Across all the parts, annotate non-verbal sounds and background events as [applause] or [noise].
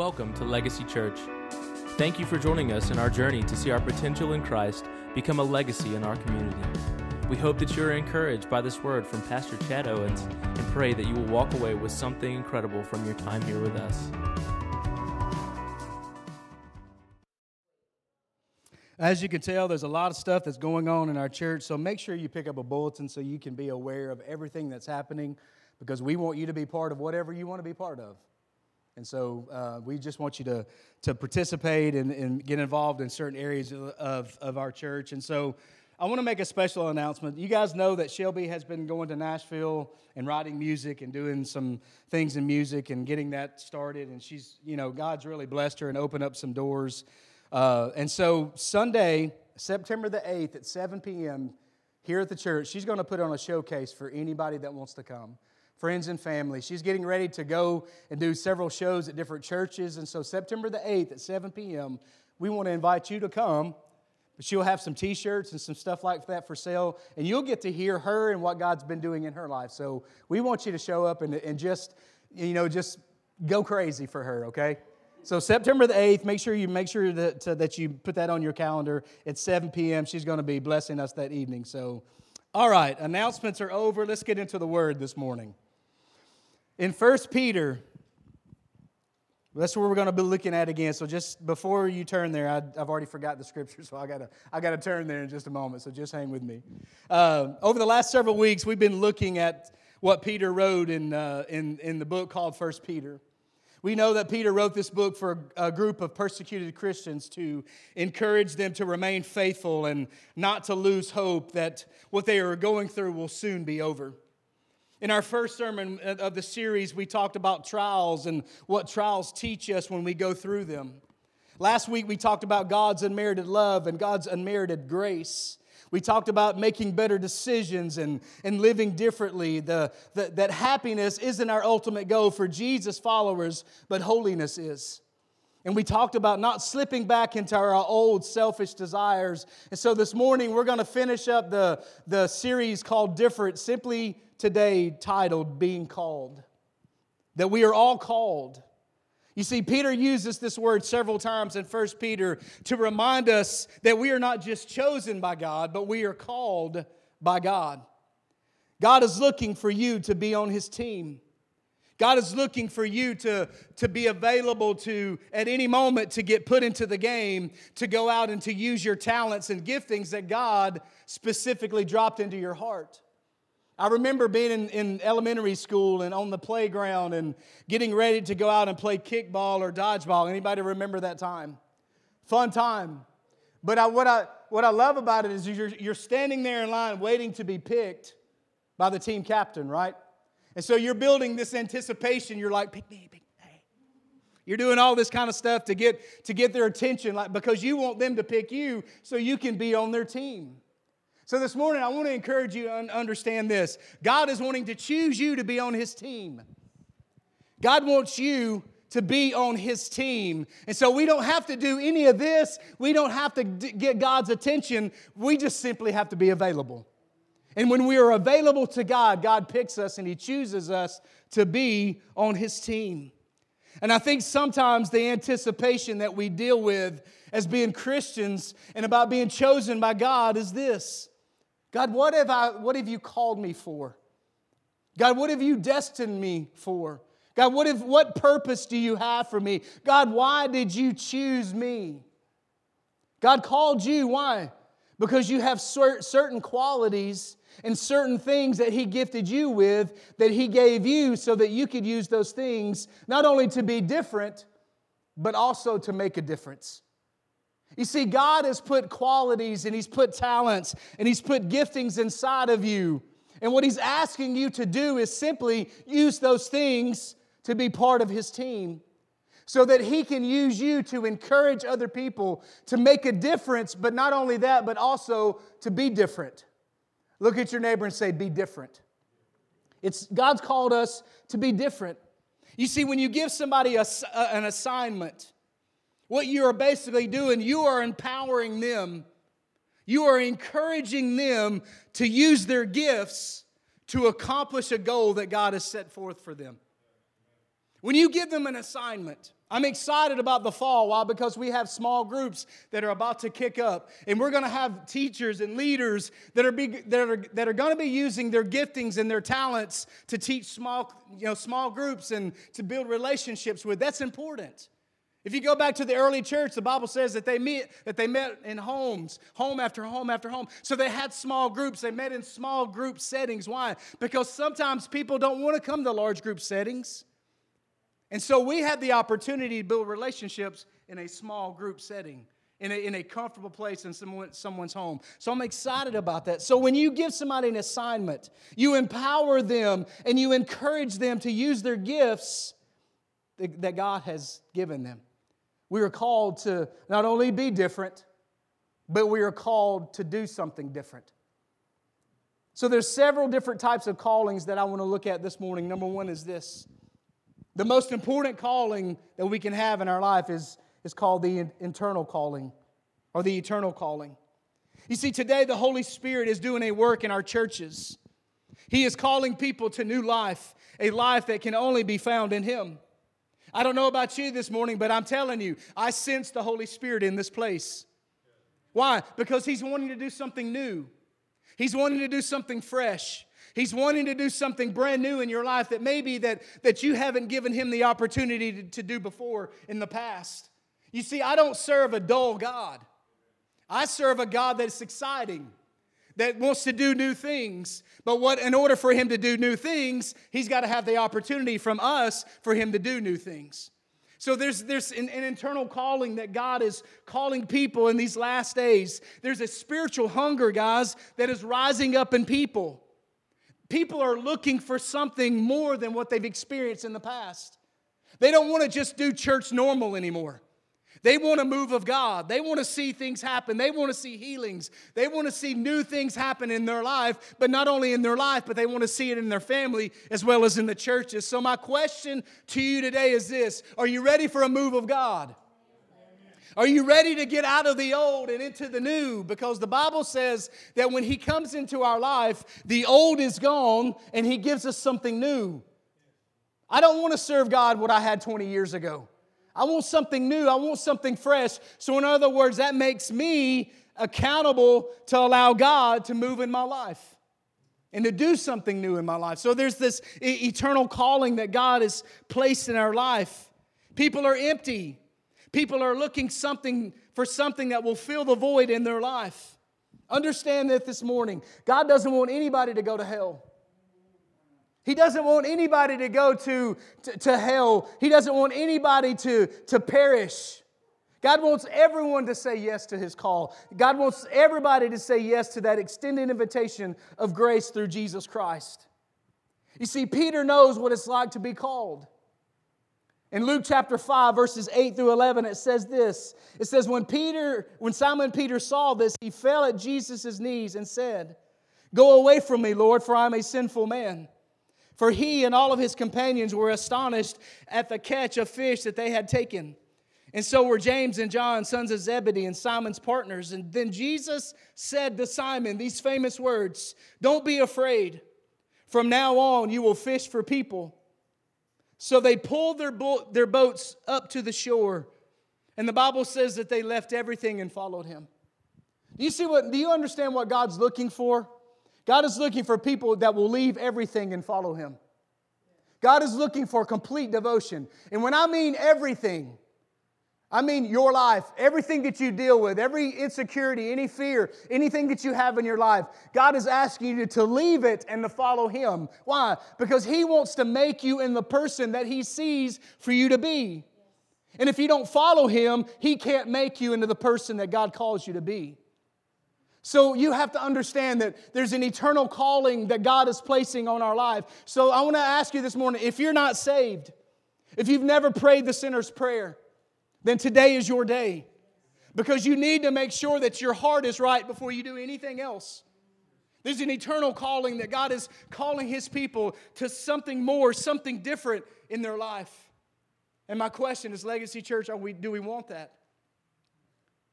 Welcome to Legacy Church. Thank you for joining us in our journey to see our potential in Christ become a legacy in our community. We hope that you are encouraged by this word from Pastor Chad Owens and pray that you will walk away with something incredible from your time here with us. As you can tell, there's a lot of stuff that's going on in our church, so make sure you pick up a bulletin so you can be aware of everything that's happening because we want you to be part of whatever you want to be part of. And so uh, we just want you to, to participate and, and get involved in certain areas of, of our church. And so I want to make a special announcement. You guys know that Shelby has been going to Nashville and writing music and doing some things in music and getting that started. And she's, you know, God's really blessed her and opened up some doors. Uh, and so Sunday, September the 8th at 7 p.m., here at the church, she's going to put on a showcase for anybody that wants to come friends and family. She's getting ready to go and do several shows at different churches. And so, September the 8th at 7 p.m., we want to invite you to come. But she'll have some t shirts and some stuff like that for sale. And you'll get to hear her and what God's been doing in her life. So, we want you to show up and, and just, you know, just go crazy for her, okay? So September the 8th, make sure you make sure that, uh, that you put that on your calendar at 7 p.m. She's going to be blessing us that evening. So, all right, announcements are over. Let's get into the word this morning. In 1 Peter, that's where we're going to be looking at again. So just before you turn there, I, have already forgot the scripture, [laughs] so I got to I got to turn there in just a moment. So just hang with me. Uh, over the last several weeks, we've been looking at what Peter wrote in uh, in in the book called First Peter. We know that Peter wrote this book for a group of persecuted Christians to encourage them to remain faithful and not to lose hope that what they are going through will soon be over. In our first sermon of the series, we talked about trials and what trials teach us when we go through them. Last week, we talked about God's unmerited love and God's unmerited grace. We talked about making better decisions and, and living differently. The, the, that happiness isn't our ultimate goal for Jesus' followers, but holiness is. And we talked about not slipping back into our old selfish desires. And so this morning, we're going to finish up the, the series called Different, simply today titled Being Called. That we are all called. You see, Peter uses this word several times in 1 Peter to remind us that we are not just chosen by God, but we are called by God. God is looking for you to be on his team. God is looking for you to, to be available to, at any moment, to get put into the game, to go out and to use your talents and giftings that God specifically dropped into your heart. I remember being in, in, elementary school and on the playground and getting ready to go out and play kickball or dodgeball. Anybody remember that time? Fun time. But I, what, I, what I love about it is you're, you're standing there in line waiting to be picked by the team captain, right? And so you're building this anticipation. You're like, pick me, pick me. You're doing all this kind of stuff to get, to get their attention like, because you want them to pick you so you can be on their team. So this morning, I want to encourage you to understand this God is wanting to choose you to be on His team. God wants you to be on His team. And so we don't have to do any of this, we don't have to get God's attention. We just simply have to be available. And when we are available to God, God picks us and He chooses us to be on His team. And I think sometimes the anticipation that we deal with as being Christians and about being chosen by God is this God, what have, I, what have you called me for? God, what have you destined me for? God, what, if, what purpose do you have for me? God, why did you choose me? God called you. Why? Because you have certain qualities and certain things that He gifted you with that He gave you so that you could use those things not only to be different, but also to make a difference. You see, God has put qualities and He's put talents and He's put giftings inside of you. And what He's asking you to do is simply use those things to be part of His team so that He can use you to encourage other people to make a difference, but not only that, but also to be different. Look at your neighbor and say, Be different. It's, God's called us to be different. You see, when you give somebody a, an assignment, what you are basically doing, you are empowering them. You are encouraging them to use their gifts to accomplish a goal that God has set forth for them. When you give them an assignment, I'm excited about the fall. Why? Because we have small groups that are about to kick up. And we're going to have teachers and leaders that are, be, that are, that are going to be using their giftings and their talents to teach small, you know, small groups and to build relationships with. That's important. If you go back to the early church, the Bible says that they met, that they met in homes, home after home after home. So they had small groups. They met in small group settings. Why? Because sometimes people don't want to come to large group settings. And so we had the opportunity to build relationships in a small group setting, in a, in a comfortable place in someone, someone's home. So I'm excited about that. So when you give somebody an assignment, you empower them and you encourage them to use their gifts that God has given them. We are called to not only be different, but we are called to do something different. So there's several different types of callings that I want to look at this morning. Number one is this. The most important calling that we can have in our life is, is called the internal calling or the eternal calling. You see, today the Holy Spirit is doing a work in our churches. He is calling people to new life, a life that can only be found in Him. I don't know about you this morning, but I'm telling you, I sense the Holy Spirit in this place. Why? Because He's wanting to do something new, He's wanting to do something fresh. He's wanting to do something brand new in your life that maybe that, that you haven't given him the opportunity to, to do before in the past. You see, I don't serve a dull God. I serve a God that's exciting that wants to do new things. But what in order for him to do new things, he's got to have the opportunity from us for him to do new things. So there's, there's an, an, internal calling that God is calling people in these last days. There's a spiritual hunger, guys, that is rising up in people. People are looking for something more than what they've experienced in the past. They don't want to just do church normal anymore. They want a move of God. They want to see things happen. They want to see healings. They want to see new things happen in their life, but not only in their life, but they want to see it in their family as well as in the churches. So, my question to you today is this Are you ready for a move of God? Are you ready to get out of the old and into the new? Because the Bible says that when He comes into our life, the old is gone and He gives us something new. I don't want to serve God what I had 20 years ago. I want something new. I want something fresh. So, in other words, that makes me accountable to allow God to move in my life and to do something new in my life. So, there's this eternal calling that God has placed in our life. People are empty, people are looking something for something that will fill the void in their life. Understand that this morning. God doesn't want anybody to go to hell. He doesn't want anybody to go to, to, to, hell. He doesn't want anybody to, to perish. God wants everyone to say yes to his call. God wants everybody to say yes to that extended invitation of grace through Jesus Christ. You see, Peter knows what it's like to be called. In Luke chapter 5, verses 8 through 11, it says this. It says, When Peter, when Simon Peter saw this, he fell at Jesus' knees and said, Go away from me, Lord, for I'm a sinful man. For he and all of his companions were astonished at the catch of fish that they had taken. And so were James and John, sons of Zebedee, and Simon's partners. And then Jesus said to Simon these famous words Don't be afraid. From now on, you will fish for people. So they pulled their, bo- their boats up to the shore. And the Bible says that they left everything and followed him. Do you see what, do you understand what God's looking for? God is looking for people that will leave everything and follow Him. God is looking for complete devotion. And when I mean everything, I mean your life, everything that you deal with, every insecurity, any fear, anything that you have in your life, God is asking you to leave it and to follow Him. Why? Because He wants to make you in the person that He sees for you to be. And if you don't follow Him, He can't make you into the person that God calls you to be. So you have to understand that there's an eternal calling that God is placing on our life. So I want to ask you this morning if you're not saved, if you've never prayed the sinner's prayer, then today is your day. Because you need to make sure that your heart is right before you do anything else. There's an eternal calling that God is calling His people to something more, something different in their life. And my question is, Legacy Church, we, do we want that?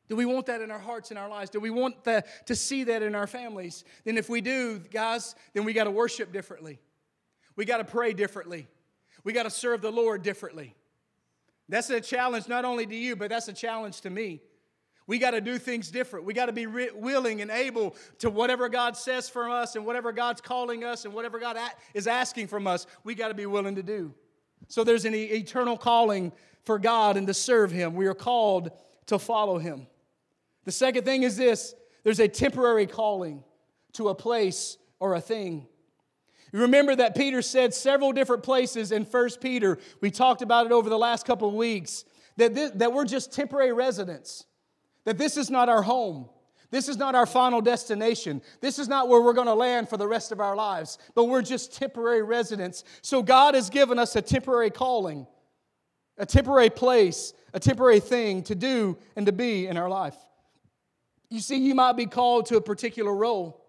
Do we want that in our hearts and our lives? Do we want that, to see that in our families? Then, if we do, guys, then we got to worship differently. We got to pray differently. We got to serve the Lord differently. That's a challenge not only to you, but that's a challenge to me. We got to do things different. We got to be re- willing and able to whatever God says for us and whatever God's calling us and whatever God a- is asking from us, we got to be willing to do. So there's an e- eternal calling for God and to serve Him. We are called to follow Him. The second thing is this there's a temporary calling to a place or a thing. You remember that Peter said several different places in 1 Peter, we talked about it over the last couple of weeks, that, this, that we're just temporary residents that this is not our home. This is not our final destination. This is not where we're going to land for the rest of our lives, but we're just temporary residents. So God has given us a temporary calling, a temporary place, a temporary thing to do and to be in our life. You see, you might be called to a particular role.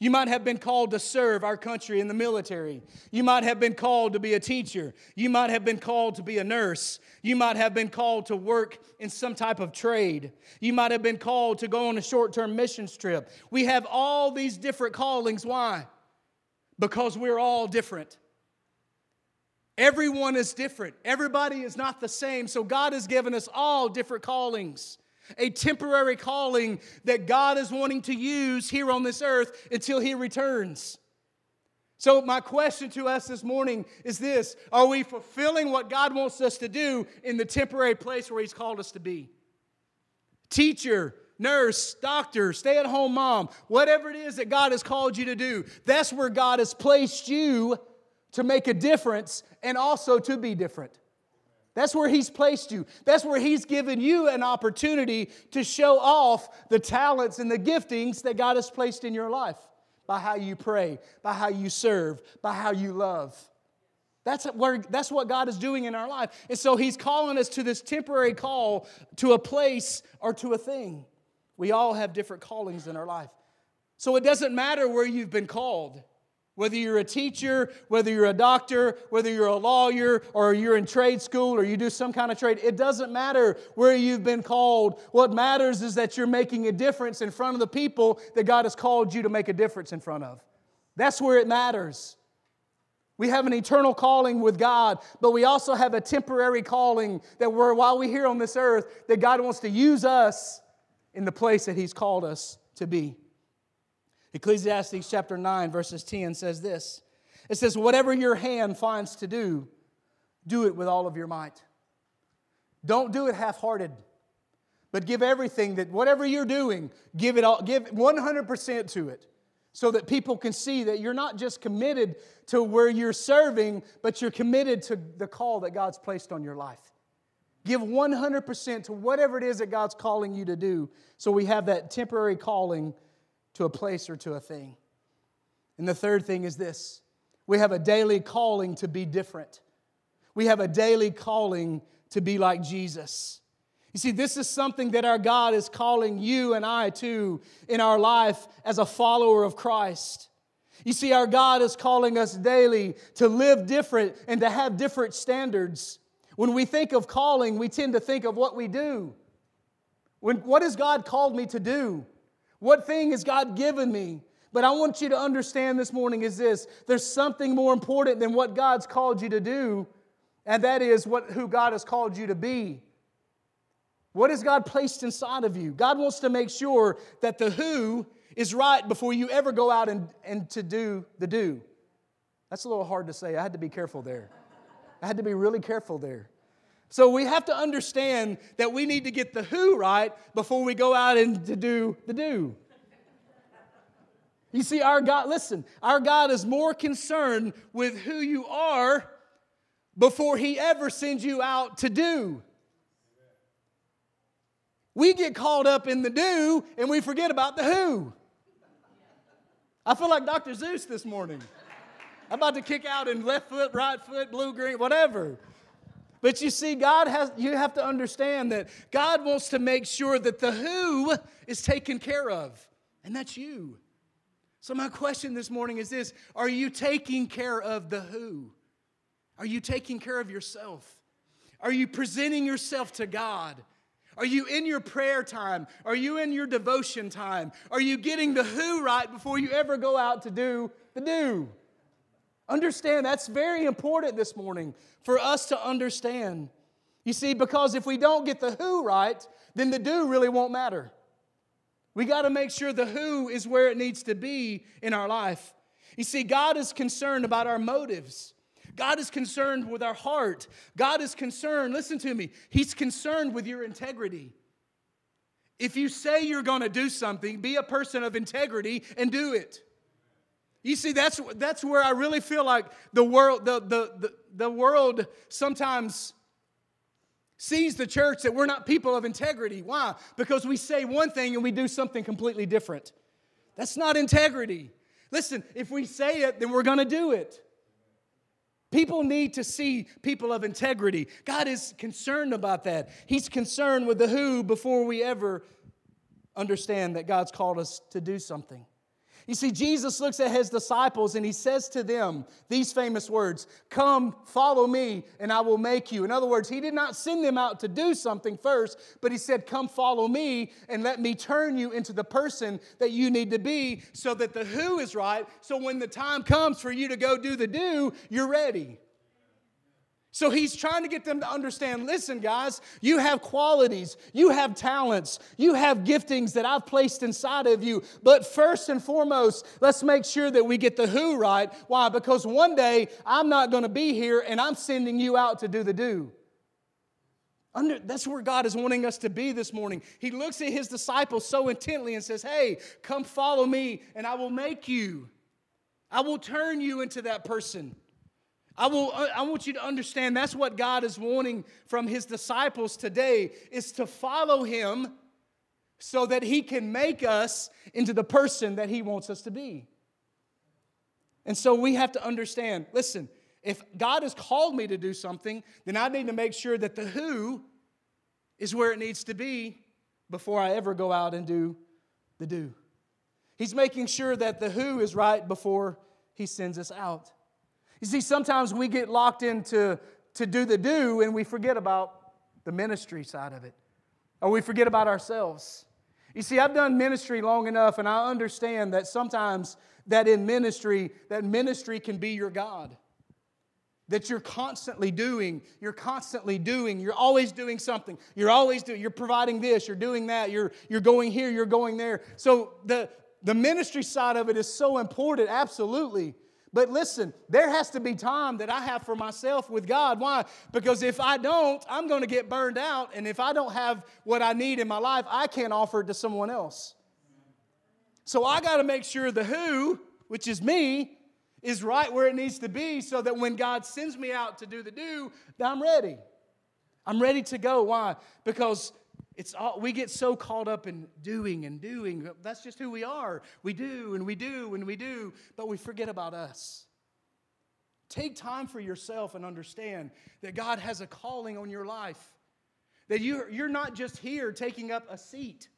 You might have been called to serve our country in the military. You might have been called to be a teacher. You might have been called to be a nurse. You might have been called to work in some type of trade. You might have been called to go on a short term mission trip. We have all these different callings. Why? Because we're all different. Everyone is different. Everybody is not the same. So God has given us all different callings a temporary calling that God is wanting to use here on this earth until He returns. So, my question to us this morning is this Are we fulfilling what God wants us to do in the temporary place where He's called us to be? Teacher, nurse, doctor, stay at home mom, whatever it is that God has called you to do, that's where God has placed you to make a difference and also to be different. That's where He's placed you. That's where He's given you an opportunity to show off the talents and the giftings that God has placed in your life by how you pray, by how you serve, by how you love. That's, where, that's what God is doing in our life. And so He's calling us to this temporary call to a place or to a thing. We all have different callings in our life. So it doesn't matter where you've been called. Whether you're a teacher, whether you're a doctor, whether you're a lawyer, or you're in trade school, or you do some kind of trade, it doesn't matter where you've been called. What matters is that you're making a difference in front of the people that God has called you to make a difference in front of. That's where it matters. We have an eternal calling with God, but we also have a temporary calling that we're, while we're here on this earth, that God wants to use us in the place that He's called us to be. Ecclesiastes chapter 9, verses 10 says this It says, Whatever your hand finds to do, do it with all of your might. Don't do it half hearted, but give everything that whatever you're doing, give it all, give 100% to it so that people can see that you're not just committed to where you're serving, but you're committed to the call that God's placed on your life. Give 100% to whatever it is that God's calling you to do so we have that temporary calling to a place or to a thing. And the third thing is this we have a daily calling to be different. We have a daily calling to be like Jesus. You see, this is something that our God is calling you and I to in our life as a follower of Christ. You see, our God is calling us daily to live different and to have different standards. When we think of calling, we tend to think of what we do. When, what has God called me to do? What thing has God given me? But I want you to understand this morning is this there's something more important than what God's called you to do, and that is what, who God has called you to be. What has God placed inside of you? God wants to make sure that the who is right before you ever go out and, and to do the do. That's a little hard to say. I had to be careful there. I had to be really careful there. So we have to understand that we need to get the who right before we go out and to do the do. You see, our God, listen, our God is more concerned with who you are before he ever sends you out to do. We get caught up in the do and we forget about the who. I feel like Dr. Seuss this morning. I'm about to kick out in left foot, right foot, blue, green, whatever. But you see, God has, you have to understand that God wants to make sure that the who is taken care of, and that's you. So, my question this morning is this Are you taking care of the who? Are you taking care of yourself? Are you presenting yourself to God? Are you in your prayer time? Are you in your devotion time? Are you getting the who right before you ever go out to do the do? Understand, that's very important this morning for us to understand. You see, because if we don't get the who right, then the do really won't matter. We got to make sure the who is where it needs to be in our life. You see, God is concerned about our motives. God is concerned with our heart. God is concerned, listen to me, He's concerned with your integrity. If you say you're going to do something, be a person of integrity and do it. You see, that's, that's where I really feel like the world, the, the, the, the world sometimes sees the church that we're not people of integrity. Why? Because we say one thing and we do something completely different. That's not integrity. Listen, if we say it, then we're going to do it. People need to see people of integrity. God is concerned about that. He's concerned with the who before we ever understand that God's called us to do something. You see, Jesus looks at his disciples and he says to them these famous words Come, follow me, and I will make you. In other words, he did not send them out to do something first, but he said, Come, follow me, and let me turn you into the person that you need to be so that the who is right. So when the time comes for you to go do the do, you're ready. So he's trying to get them to understand listen, guys, you have qualities, you have talents, you have giftings that I've placed inside of you. But first and foremost, let's make sure that we get the who right. Why? Because one day I'm not going to be here and I'm sending you out to do the do. Under, that's where God is wanting us to be this morning. He looks at his disciples so intently and says, Hey, come follow me, and I will make you. I will turn you into that person. I, will, uh, I want you to understand that's what God is wanting from his disciples today is to follow him so that he can make us into the person that he wants us to be. And so we have to understand listen, if God has called me to do something, then I need to make sure that the who is where it needs to be before I ever go out and do the do. He's making sure that the who is right before he sends us out. You see, sometimes we get locked into to do the do and we forget about the ministry side of it, or we forget about ourselves. You see, I've done ministry long enough, and I understand that sometimes that in ministry, that ministry can be your God. That you're constantly doing, you're constantly doing, you're always doing something. You're always doing, you're providing this, you're doing that, you're, you're going here, you're going there. So the, the ministry side of it is so important, absolutely. But listen, there has to be time that I have for myself with God. Why? Because if I don't, I'm going to get burned out. And if I don't have what I need in my life, I can't offer it to someone else. So I got to make sure the who, which is me, is right where it needs to be so that when God sends me out to do the do, I'm ready. I'm ready to go. Why? Because it's all, we get so caught up in doing and doing. That's just who we are. We do and we do and we do, but we forget about us. Take time for yourself and understand that God has a calling on your life. That you're, you're not just here taking up a seat.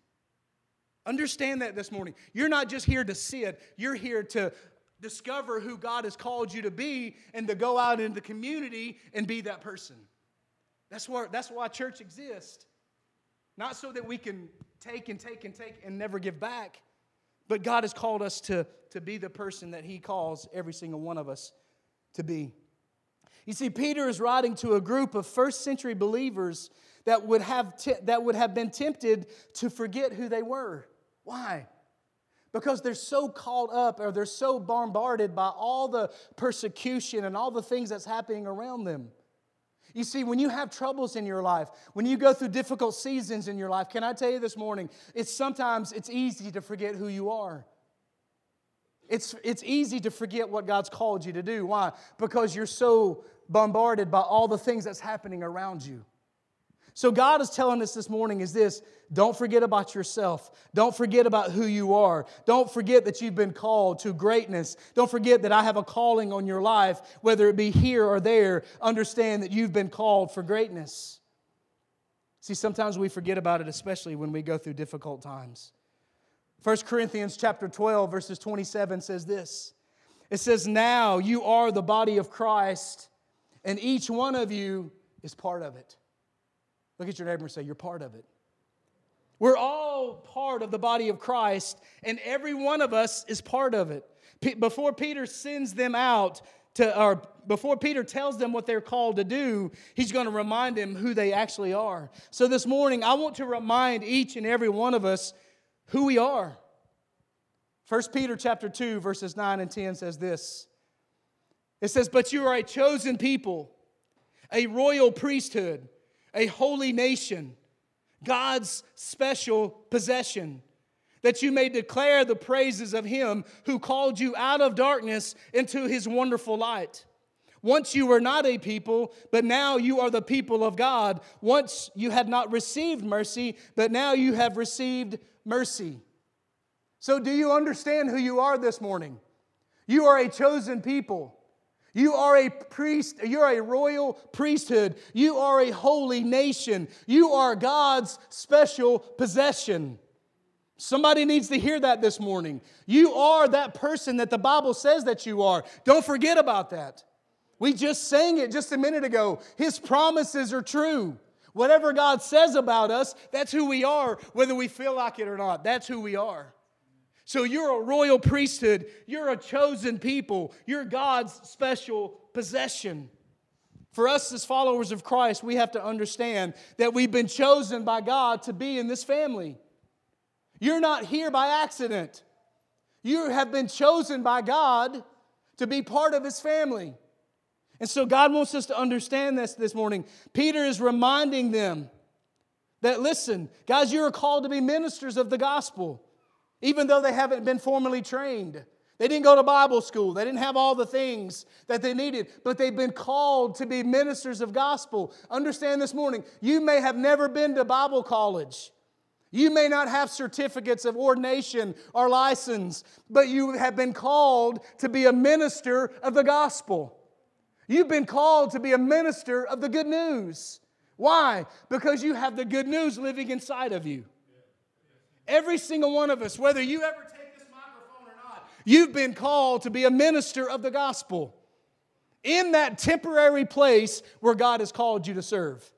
Understand that this morning. You're not just here to sit, you're here to discover who God has called you to be and to go out in the community and be that person. That's, where, that's why church exists. Not so that we can take and take and take and never give back, but God has called us to, to be the person that He calls every single one of us to be. You see, Peter is writing to a group of first century believers that would have, t- that would have been tempted to forget who they were. Why? Because they're so caught up or they're so bombarded by all the persecution and all the things that's happening around them. You see, when you have troubles in your life, when you go through difficult seasons in your life, can I tell you this morning, it's sometimes it's easy to forget who you are. It's, it's easy to forget what God's called you to do. Why? Because you're so bombarded by all the things that's happening around you. So, God is telling us this morning is this don't forget about yourself. Don't forget about who you are. Don't forget that you've been called to greatness. Don't forget that I have a calling on your life, whether it be here or there. Understand that you've been called for greatness. See, sometimes we forget about it, especially when we go through difficult times. 1 Corinthians chapter 12, verses 27 says this. It says, Now you are the body of Christ, and each one of you is part of it. Look at your neighbor and say, You're part of it. We're all part of the body of Christ, and every one of us is part of it. P- before Peter sends them out to, or before Peter tells them what they're called to do, he's going to remind them who they actually are. So this morning, I want to remind each and every one of us who we are. 1 Peter chapter 2 verses 9 and 10 says this. It says, "But you are a chosen people, a royal priesthood, a holy nation, God's special possession, that you may declare the praises of him who called you out of darkness into his wonderful light." Once you were not a people, but now you are the people of God. Once you had not received mercy, but now you have received mercy. So, do you understand who you are this morning? You are a chosen people. You are a priest, you're a royal priesthood. You are a holy nation. You are God's special possession. Somebody needs to hear that this morning. You are that person that the Bible says that you are. Don't forget about that. We just sang it just a minute ago. His promises are true. Whatever God says about us, that's who we are, whether we feel like it or not. That's who we are. So you're a royal priesthood, you're a chosen people, you're God's special possession. For us as followers of Christ, we have to understand that we've been chosen by God to be in this family. You're not here by accident. You have been chosen by God to be part of His family. And so God wants us to understand this this morning. Peter is reminding them that, listen, guys, you're called to be ministers of the gospel, even though they haven't been formally trained. They didn't go to Bible school. They didn't have all the things that they needed, but they've been called to be ministers of gospel. Understand this morning, you may have never been to Bible college. You may not have certificates of ordination or license, but you have been called to be a minister of the gospel. You've been called to be a minister of the good news. Why? Because you have the good news living inside of you. Every single one of us, whether you ever take this microphone or not, you've been called to be a minister of the gospel in that temporary place where God has called you to serve.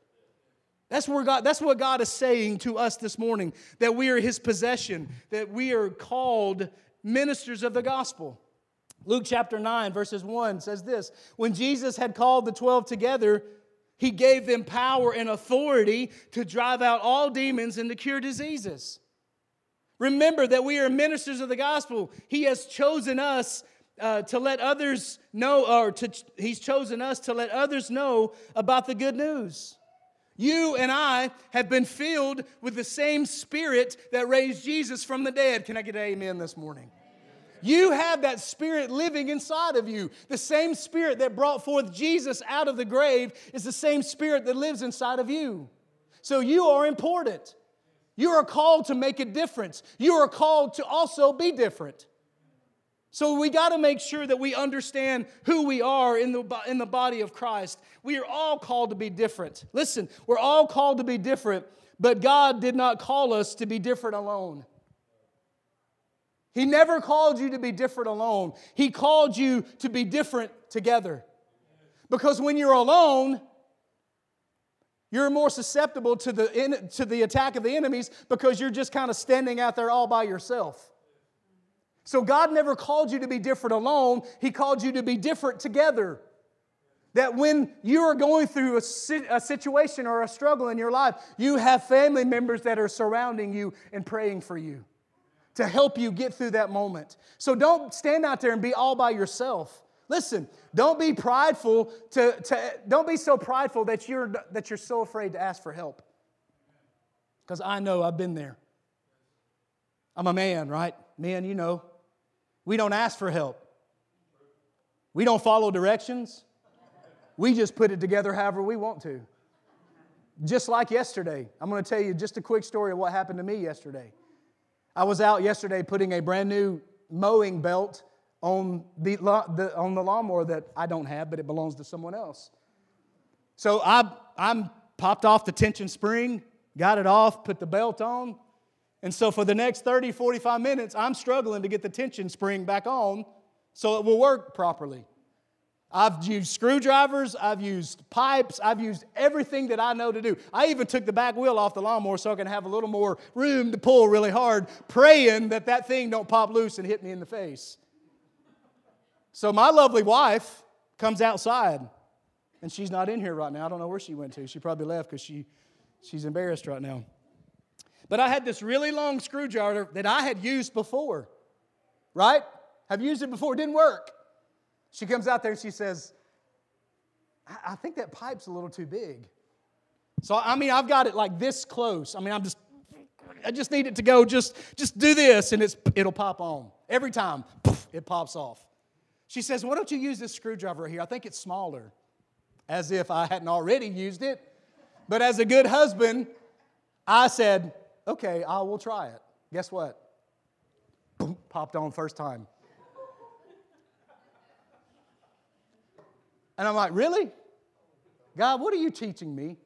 That's where God that's what God is saying to us this morning that we are his possession, that we are called ministers of the gospel. Luke chapter 9, verses 1 says this When Jesus had called the 12 together, he gave them power and authority to drive out all demons and to cure diseases. Remember that we are ministers of the gospel. He has chosen us uh, to let others know, or to, He's chosen us to let others know about the good news. You and I have been filled with the same spirit that raised Jesus from the dead. Can I get an amen this morning? You have that spirit living inside of you. The same spirit that brought forth Jesus out of the grave is the same spirit that lives inside of you. So you are important. You are called to make a difference. You are called to also be different. So we got to make sure that we understand who we are in the, in the body of Christ. We are all called to be different. Listen, we're all called to be different, but God did not call us to be different alone. He never called you to be different alone. He called you to be different together. Because when you're alone, you're more susceptible to the, to the attack of the enemies because you're just kind of standing out there all by yourself. So God never called you to be different alone, He called you to be different together. That when you are going through a, a situation or a struggle in your life, you have family members that are surrounding you and praying for you to help you get through that moment. So don't stand out there and be all by yourself. Listen, don't be prideful to, to don't be so prideful that you're that you're so afraid to ask for help. Because I know I've been there. I'm a man, right? Man, you know. We don't ask for help. We don't follow directions. We just put it together however we want to. Just like yesterday. I'm going to tell you just a quick story of what happened to me yesterday. I was out yesterday putting a brand new mowing belt on the, the, on the lawnmower that I don't have, but it belongs to someone else. So I, I'm popped off the tension spring, got it off, put the belt on. And so for the next 30, 45 minutes, I'm struggling to get the tension spring back on so it will work properly. I've used screwdrivers, I've used pipes, I've used everything that I know to do. I even took the back wheel off the lawnmower so I can have a little more room to pull really hard, praying that that thing don't pop loose and hit me in the face. So my lovely wife comes outside, and she's not in here right now. I don't know where she went to. She probably left because she, she's embarrassed right now. But I had this really long screwdriver that I had used before, right? Have used it before, it didn't work. She comes out there and she says, I think that pipe's a little too big. So, I mean, I've got it like this close. I mean, I'm just, I just need it to go, just, just do this, and it's, it'll pop on. Every time, it pops off. She says, Why don't you use this screwdriver here? I think it's smaller. As if I hadn't already used it. But as a good husband, I said, Okay, I will try it. Guess what? Boom, popped on first time. And I'm like, Really? God, what are you teaching me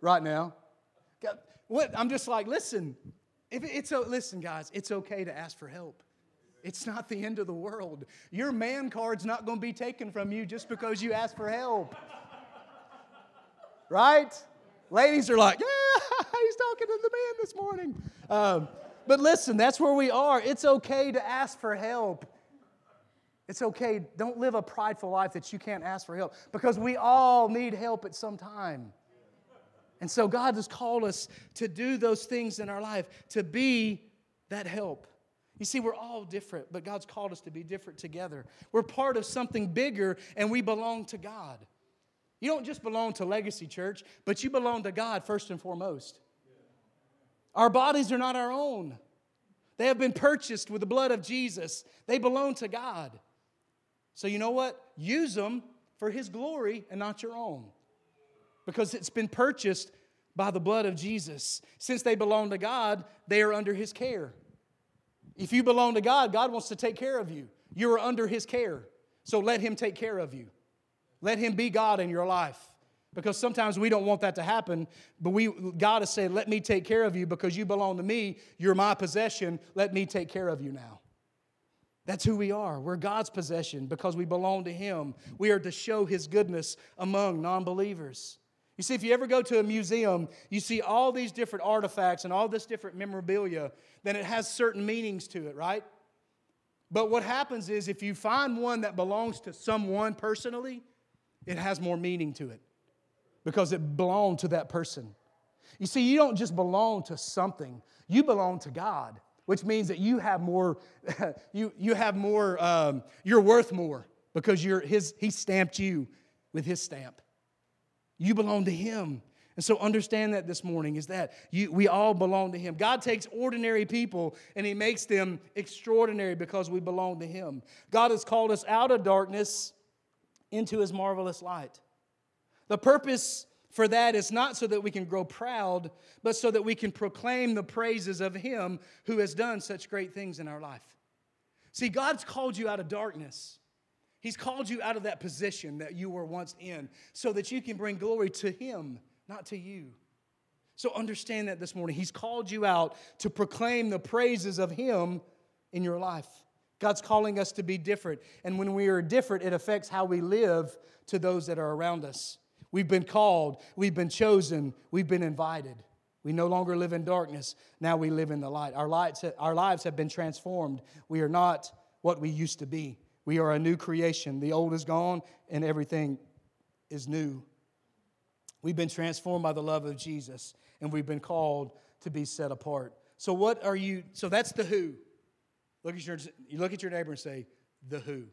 right now? God, what? I'm just like, listen, if it's listen, guys, it's okay to ask for help. It's not the end of the world. Your man card's not going to be taken from you just because you ask for help. right? Ladies are like, yeah, [laughs] he's talking to the man this morning. Um, but listen, that's where we are. It's okay to ask for help. It's okay. Don't live a prideful life that you can't ask for help because we all need help at some time. And so God has called us to do those things in our life, to be that help. You see, we're all different, but God's called us to be different together. We're part of something bigger, and we belong to God. You don't just belong to Legacy Church, but you belong to God first and foremost. Our bodies are not our own, they have been purchased with the blood of Jesus, they belong to God. So, you know what? Use them for His glory and not your own. Because it's been purchased by the blood of Jesus. Since they belong to God, they are under His care. If you belong to God, God wants to take care of you. You are under His care. So let Him take care of you. Let Him be God in your life. Because sometimes we don't want that to happen, but we, God has said, Let me take care of you because you belong to me. You're my possession. Let me take care of you now. That's who we are. We're God's possession because we belong to Him. We are to show His goodness among non believers. You see, if you ever go to a museum, you see all these different artifacts and all this different memorabilia, then it has certain meanings to it, right? But what happens is if you find one that belongs to someone personally, it has more meaning to it because it belonged to that person. You see, you don't just belong to something, you belong to God, which means that you have more, [laughs] you, you have more, um, you're worth more because you're his, he stamped you with his stamp. You belong to Him. And so understand that this morning is that you, we all belong to Him. God takes ordinary people and He makes them extraordinary because we belong to Him. God has called us out of darkness into His marvelous light. The purpose for that is not so that we can grow proud, but so that we can proclaim the praises of Him who has done such great things in our life. See, God's called you out of darkness. He's called you out of that position that you were once in so that you can bring glory to Him, not to you. So understand that this morning. He's called you out to proclaim the praises of Him in your life. God's calling us to be different. And when we are different, it affects how we live to those that are around us. We've been called, we've been chosen, we've been invited. We no longer live in darkness, now we live in the light. Our, lives have been transformed. We are not what we used to be. We are a new creation. The old is gone and everything is new. We've been transformed by the love of Jesus and we've been called to be set apart. So, what are you? So, that's the who. Look at your, you look at your neighbor and say, the who.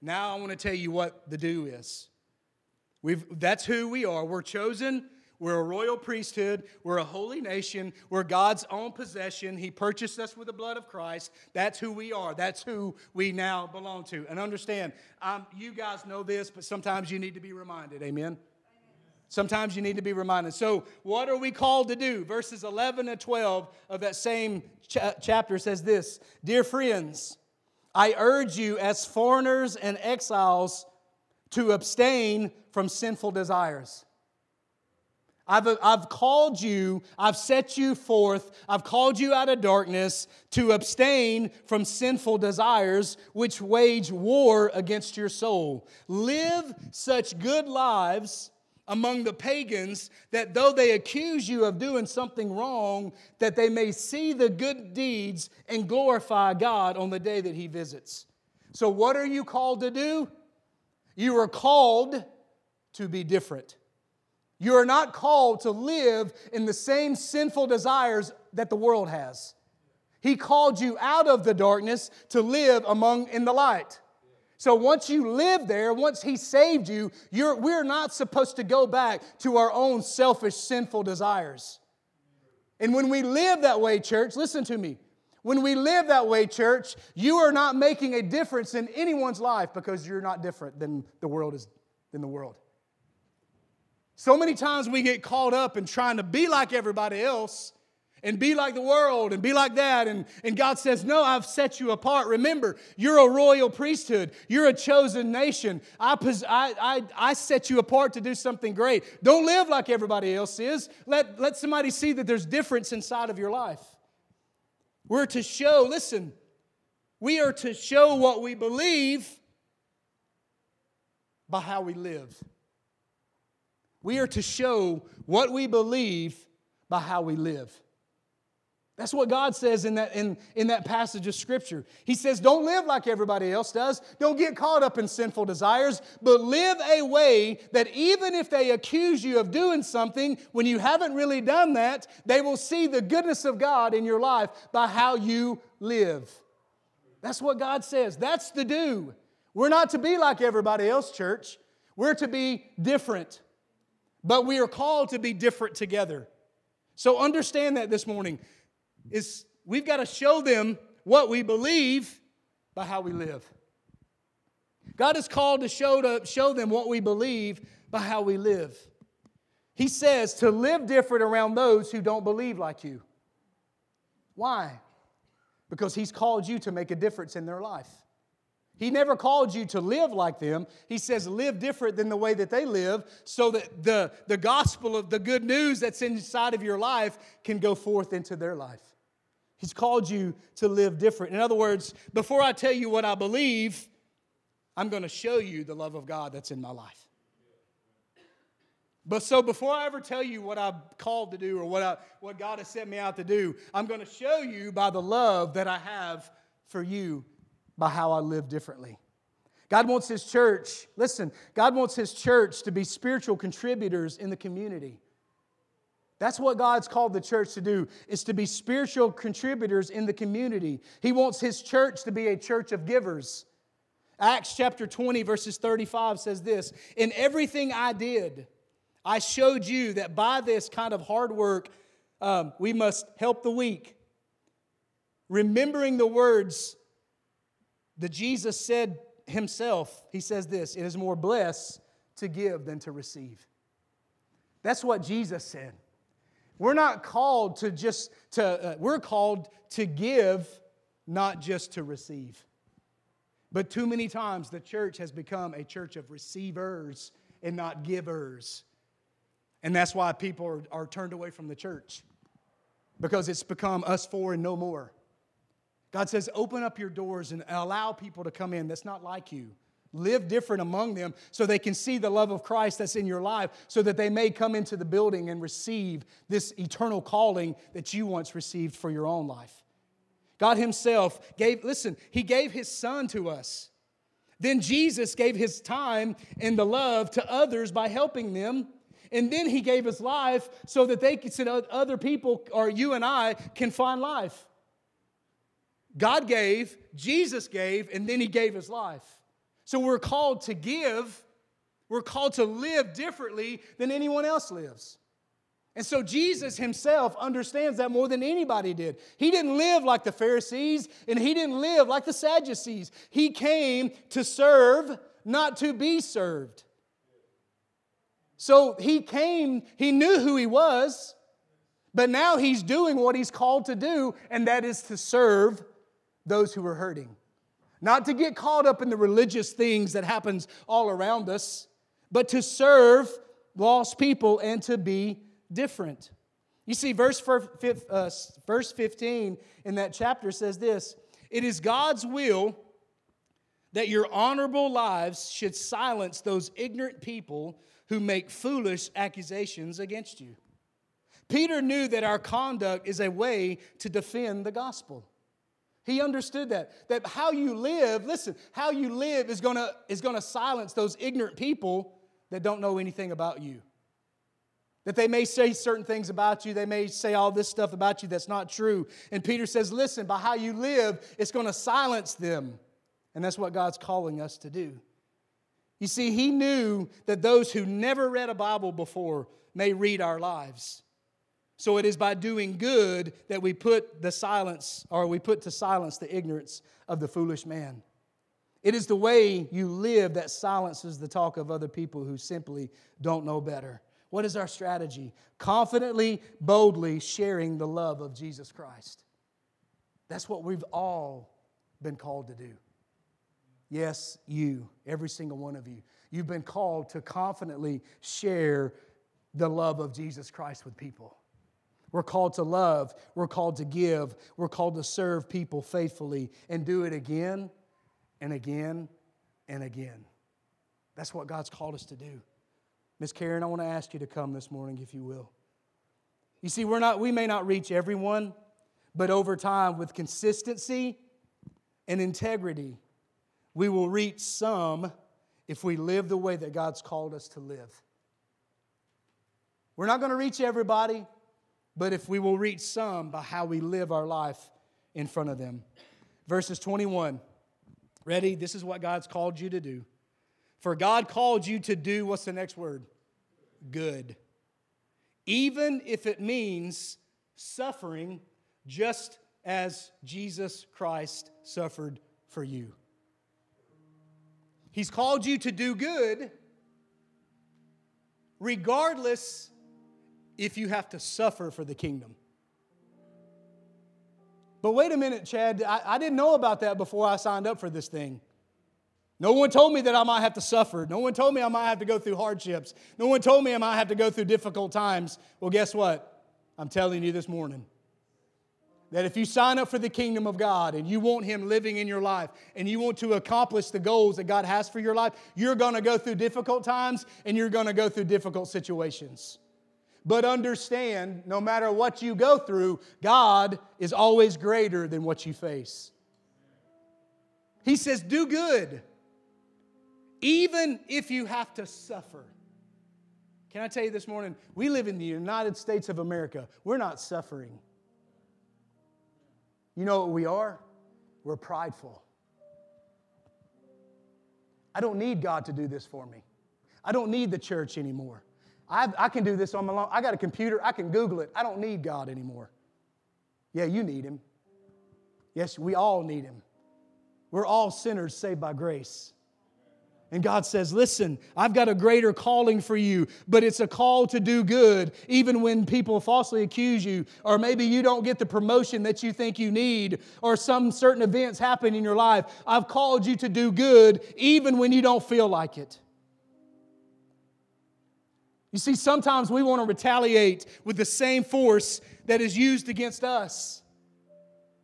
Now, I want to tell you what the do is. We've, that's who we are. We're chosen we're a royal priesthood. We're a holy nation. We're God's own possession. He purchased us with the blood of Christ. That's who we are. That's who we now belong to. And understand, um, you guys know this, but sometimes you need to be reminded. Amen? Sometimes you need to be reminded. So, what are we called to do? Verses 11 and 12 of that same ch- chapter says this Dear friends, I urge you as foreigners and exiles to abstain from sinful desires I've, I've called you, I've set you forth, I've called you out of darkness to abstain from sinful desires which wage war against your soul. Live such good lives among the pagans that though they accuse you of doing something wrong, that they may see the good deeds and glorify God on the day that He visits. So, what are you called to do? You are called to be different. You are not called to live in the same sinful desires that the world has. He called you out of the darkness to live among in the light. So once you live there, once He saved you, we're not supposed to go back to our own selfish, sinful desires. And when we live that way, church, listen to me. When we live that way, church, you are not making a difference in anyone's life because you're not different than the world is than the world. So many times we get caught up in trying to be like everybody else and be like the world and be like that. And, and God says, No, I've set you apart. Remember, you're a royal priesthood, you're a chosen nation. I, I, I, I set you apart to do something great. Don't live like everybody else is. Let, let somebody see that there's difference inside of your life. We're to show, listen, we are to show what we believe by how we live. We are to show what we believe by how we live. That's what God says in that, in, in that passage of Scripture. He says, Don't live like everybody else does. Don't get caught up in sinful desires, but live a way that even if they accuse you of doing something when you haven't really done that, they will see the goodness of God in your life by how you live. That's what God says. That's the do. We're not to be like everybody else, church. We're to be different, but we are called to be different together. So understand that this morning is we've got to show them what we believe by how we live. God is called to show, to show them what we believe by how we live. He says to live different around those who don't believe like you. Why? Because He's called you to make a difference in their life. He never called you to live like them. He says, live different than the way that they live so that the, the gospel of the good news that's inside of your life can go forth into their life. He's called you to live different. In other words, before I tell you what I believe, I'm going to show you the love of God that's in my life. But so before I ever tell you what I'm called to do or what, I, what God has sent me out to do, I'm going to show you by the love that I have for you by how I live differently. God wants His church, listen, God wants His church to be spiritual contributors in the community. That's what God's called the church to do, is to be spiritual contributors in the community. He wants his church to be a church of givers. Acts chapter 20, verses 35 says this In everything I did, I showed you that by this kind of hard work, um, we must help the weak. Remembering the words that Jesus said himself, he says this It is more blessed to give than to receive. That's what Jesus said. We're not called to just to uh, we're called to give, not just to receive. But too many times the church has become a church of receivers and not givers. And that's why people are, are turned away from the church. Because it's become us four and no more. God says, open up your doors and allow people to come in that's not like you. Live different among them so they can see the love of Christ that's in your life, so that they may come into the building and receive this eternal calling that you once received for your own life. God Himself gave, listen, He gave His Son to us. Then Jesus gave His time and the love to others by helping them. And then He gave His life so that they could, so other people, or you and I, can find life. God gave, Jesus gave, and then He gave His life. So we're called to give, we're called to live differently than anyone else lives. And so Jesus himself understands that more than anybody did. He didn't live like the Pharisees and he didn't live like the Sadducees. He came to serve, not to be served. So he came, he knew who he was, but now he's doing what he's called to do, and that is to serve those who are hurting. Not to get caught up in the religious things that happens all around us, but to serve lost people and to be different. You see, verse, uh, verse 15 in that chapter says this It is God's will that your honorable lives should silence those ignorant people who make foolish accusations against you. Peter knew that our conduct is a way to defend the gospel. He understood that. That how you live, listen, how you live is gonna, is gonna silence those ignorant people that don't know anything about you. That they may say certain things about you, they may say all this stuff about you that's not true. And Peter says, listen, by how you live, it's gonna silence them. And that's what God's calling us to do. You see, he knew that those who never read a Bible before may read our lives. So it is by doing good that we put the silence, or we put to silence the ignorance of the foolish man. It is the way you live that silences the talk of other people who simply don't know better. What is our strategy? Confidently, boldly sharing the love of Jesus Christ. That's what we've all been called to do. Yes, you, every single one of you. You've been called to confidently share the love of Jesus Christ with people. We're called to love. We're called to give. We're called to serve people faithfully and do it again and again and again. That's what God's called us to do. Miss Karen, I want to ask you to come this morning, if you will. You see, we're not, we may not reach everyone, but over time, with consistency and integrity, we will reach some if we live the way that God's called us to live. We're not going to reach everybody, but if we will reach some by how we live our life in front of them. Verses 21. Ready? This is what God's called you to do. For God called you to do, what's the next word? Good. Even if it means suffering, just as Jesus Christ suffered for you. He's called you to do good, regardless if you have to suffer for the kingdom. But wait a minute, Chad, I, I, didn't know about that before I signed up for this thing. No one told me that I might have to suffer. No one told me I might have to go through hardships. No one told me I might have to go through difficult times. Well, guess what? I'm telling you this morning that if you sign up for the kingdom of God and you want Him living in your life and you want to accomplish the goals that God has for your life, you're going to go through difficult times and you're going to go through difficult situations. But understand, no matter what you go through, God is always greater than what you face. He says, Do good, even if you have to suffer. Can I tell you this morning? We live in the United States of America. We're not suffering. You know what we are? We're prideful. I don't need God to do this for me. I don't need the church anymore. I, I can do this on my own. I got a computer, I can Google it. I don't need God anymore. Yeah, you need Him. Yes, we all need Him. We're all sinners saved by grace. And God says, Listen, I've got a greater calling for you, but it's a call to do good, even when people falsely accuse you, or maybe you don't get the promotion that you think you need, or some certain events happen in your life. I've called you to do good, even when you don't feel like it. You see, sometimes we want to retaliate with the same force that is used against us,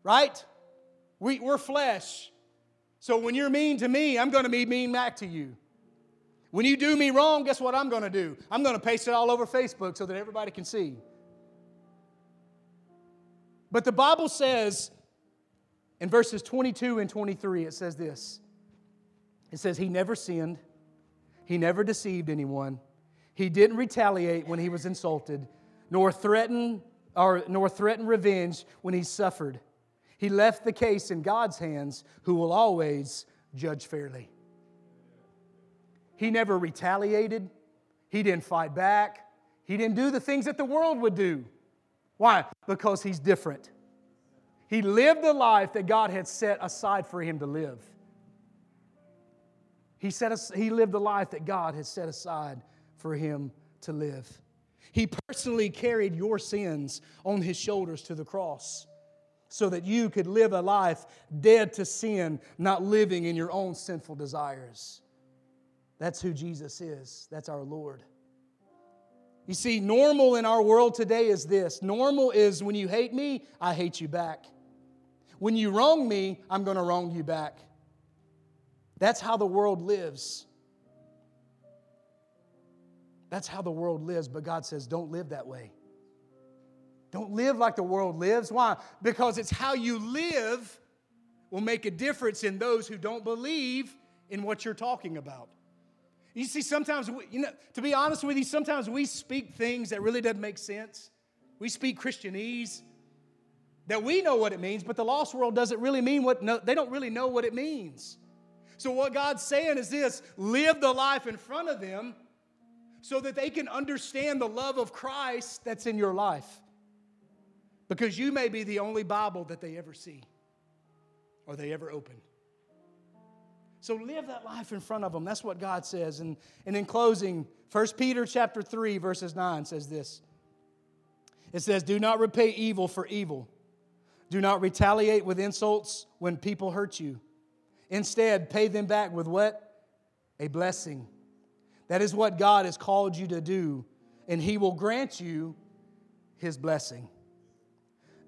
right? We, we're flesh. So when you're mean to me, I'm going to be mean back to you. When you do me wrong, guess what I'm going to do? I'm going to paste it all over Facebook so that everybody can see. But the Bible says in verses 22 and 23, it says this it says, He never sinned, He never deceived anyone. He didn't retaliate when he was insulted, nor threaten, or, nor threaten revenge when he suffered. He left the case in God's hands, who will always judge fairly. He never retaliated. He didn't fight back. He didn't do the things that the world would do. Why? Because he's different. He lived the life that God had set aside for him to live. He, set, he lived the life that God had set aside for him to live. He personally carried your sins on his shoulders to the cross so that you could live a life dead to sin, not living in your own sinful desires. That's who Jesus is. That's our Lord. You see, normal in our world today is this normal is when you hate me, I hate you back. When you wrong me, I'm going to wrong you back. That's how the world lives. That's how the world lives, but God says, don't live that way. Don't live like the world lives. Why? Because it's how you live will make a difference in those who don't believe in what you're talking about. You see, sometimes, we, you know, to be honest with you, sometimes we speak things that really doesn't make sense. We speak Christianese that we know what it means, but the lost world doesn't really mean what, no, they don't really know what it means. So, what God's saying is this live the life in front of them so that they can understand the love of Christ that's in your life. Because you may be the only Bible that they ever see or they ever open. So live that life in front of them. That's what God says. And, and in closing, 1 Peter chapter 3, verses 9 says this. It says, Do not repay evil for evil. Do not retaliate with insults when people hurt you. Instead, pay them back with what? A blessing. That is what God has called you to do, and He will grant you His blessing.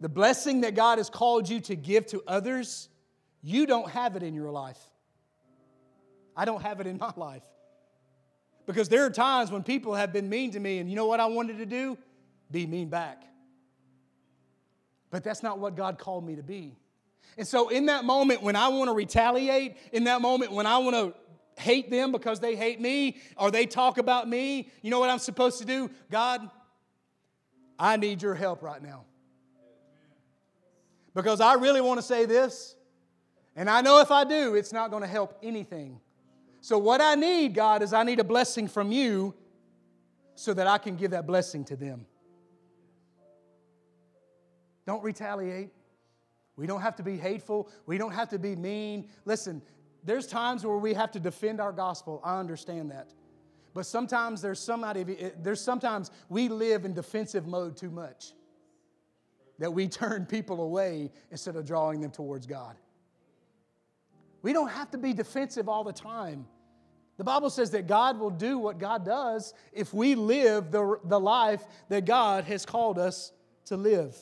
The blessing that God has called you to give to others, you don't have it in your life. I don't have it in [laughs] my life. Because there are times when people have been mean to me, and you know what I wanted to do? Be mean back. But that's not what God called me to be. And so, in that moment when I want to retaliate, in that moment when I want to hate them because they hate me or they talk about me, you know what I'm supposed to do? God, I need your help right now. Because I really want to say this, and I know if I do, it's not going to help anything. So, what I need, God, is I need a blessing from you so that I can give that blessing to them. Don't retaliate. We don't have to be hateful. We don't have to be mean. Listen, there's times where we have to defend our gospel. I understand that. But sometimes there's somebody, there's sometimes we live in defensive mode too much. That we [laughs] turn people away instead of drawing them towards God. We don't have to be defensive all the time. The Bible says that God will do what God does if we live the, the life that God has called us to live.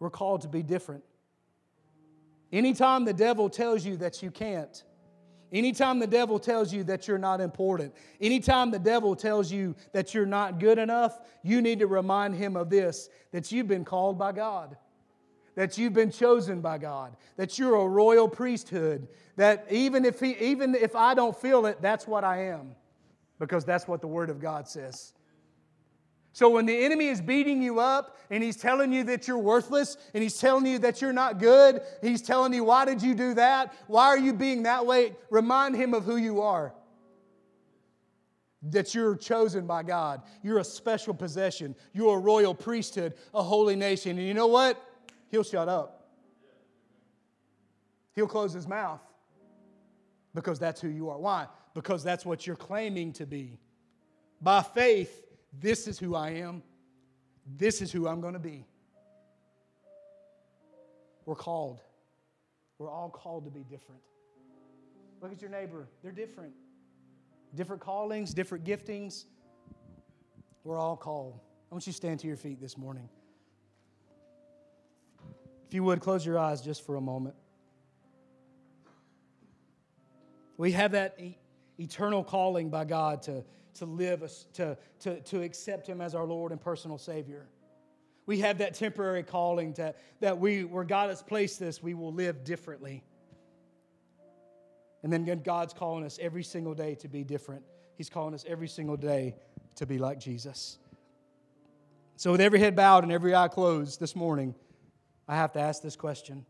We're called to be different. Anytime the devil tells you that you can't, anytime the devil tells you that you're not important, anytime the devil tells you that you're not good enough, you need to remind him of this that you've been called by God that you've been chosen by God, that you're a royal priesthood, that even if, he, even if I don't feel it, that's what I am, because that's what the Word of God says. So when the enemy is beating you up and he's telling you that you're worthless and he's telling you that you're not good, he's telling you, why did you do that? Why are you being that way? Remind him of who you are. That you're chosen by God. You're a special possession. You're a royal priesthood, a holy nation. And you know what? he'll shut up. He'll close his mouth because that's who you are. Why? Because that's what you're claiming to be. By faith, this is who I am. This is who I'm going to be. We're called. We're all called to be different. Look at your neighbor. They're different. Different callings, different giftings. We're all called. I want you to stand to your feet this morning. If you would, close your eyes just for a moment. We have that e- eternal calling by God to, to live, to, to, to accept Him as our Lord and personal Savior. We have that temporary calling to, that we, where God has placed us, we will live differently. And then God's calling us every single day to be different. He's calling us every single day to be like Jesus. So, with every head bowed and every eye closed this morning, I have to ask this question.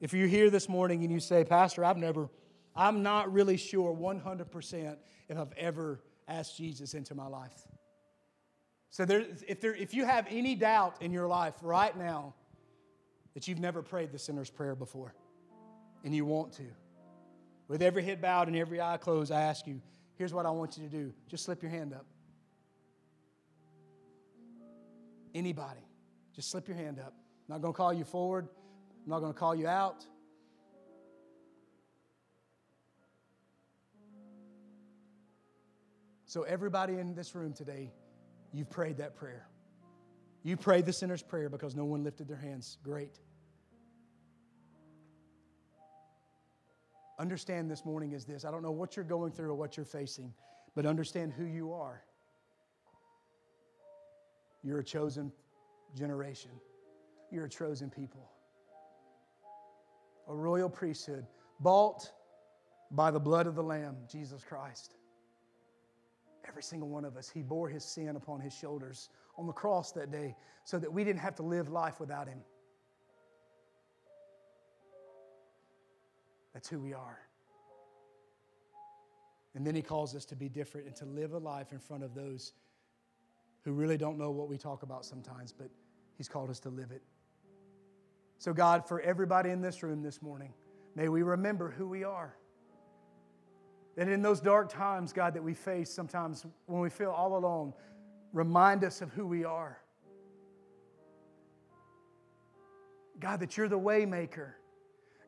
If you're here this morning and you say, Pastor, I've never, I'm not really sure 100% if I've ever asked Jesus into my life. So there, if, there, if you have any doubt in your life right now that you've never prayed the sinner's prayer before and you want to, with every head bowed and every eye closed, I ask you, here's what I want you to do. Just slip your hand up. Anybody, just slip your hand up. I'm not going to call you forward. I'm not going to call you out. So, everybody in this room today, you've prayed that prayer. You prayed the sinner's prayer because no one lifted their hands. Great. Understand this morning is this I don't know what you're going through or what you're facing, but understand who you are. You're a chosen generation. You're a chosen people. a royal priesthood, bought by the blood of the Lamb, Jesus Christ. Every single one of us, He bore His sin upon His shoulders on the cross that day so that we didn't have to live life without Him. That's who we are. And then He calls us to be different and to live a life in front of those who really don't know what we talk about sometimes, but He's called us to live it. So, God, for everybody in this room this morning, may we remember who we are. That in those dark times, God, that we face sometimes when we feel all alone, remind us of who we are. God, that you're the waymaker.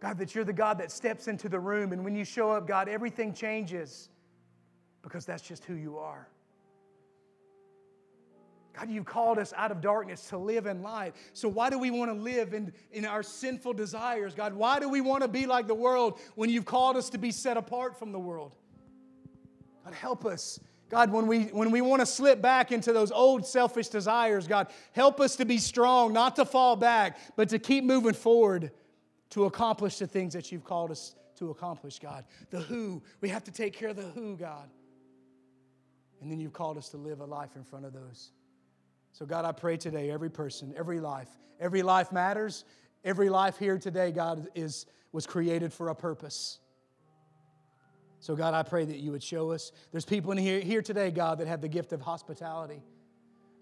God, that you're the God that steps into the room, and when you show up, God, everything changes because that's just who you are. God, you've called us out of darkness to live in light. So, why do we want to live in, in our sinful desires? God, why do we want to be like the world when you've called us to be set apart from the world? God, help us. God, when we, when we want to slip back into those old selfish desires, God, help us to be strong, not to fall back, but to keep moving forward to accomplish the things that you've called us to accomplish, God. The who, we have to take care of the who, God. And then you've called us to live a life in front of those. So, God, I pray today, every person, every life, every life matters. Every life here today, God, is, was created for a purpose. So, God, I pray that you would show us. There's people in here, here today, God, that have the gift of hospitality.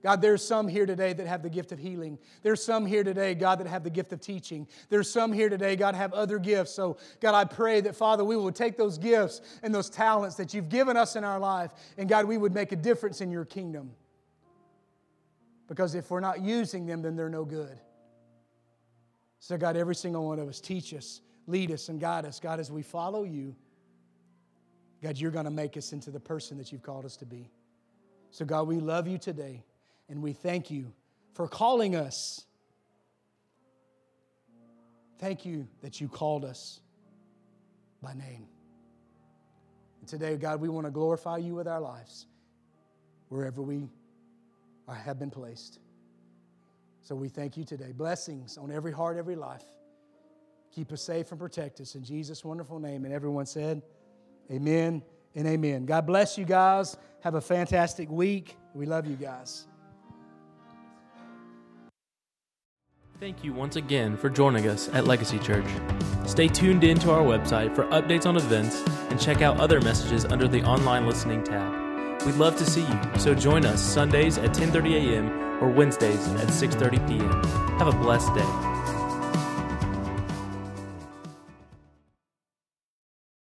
God, there's some here today that have the gift of healing. There's some here today, God, that have the gift of teaching. There's some here today, God, have other gifts. So, God, I pray that, Father, we will take those gifts and those talents that you've given us in our life, and God, we would make a difference in your kingdom. Because if we're not using them, then they're no good. So, God, every single one of us, teach us, lead us, and guide us. God, as we follow you, God, you're going to make us into the person that you've called us to be. So, God, we love you today, and we thank you for calling us. Thank you that you called us by name. And today, God, we want to glorify you with our lives wherever we have been placed. So we thank you today. Blessings on every heart, every life. Keep us safe and protect us in Jesus' wonderful name. And everyone said, Amen and amen. God bless you guys. Have a fantastic week. We love you guys. Thank you once again for joining us at Legacy Church. Stay tuned in to our website for updates on events and check out other messages under the online listening tab. We'd love to see you, so join us Sundays at 10:30 a.m. or Wednesdays at 6:30 p.m. Have a blessed day.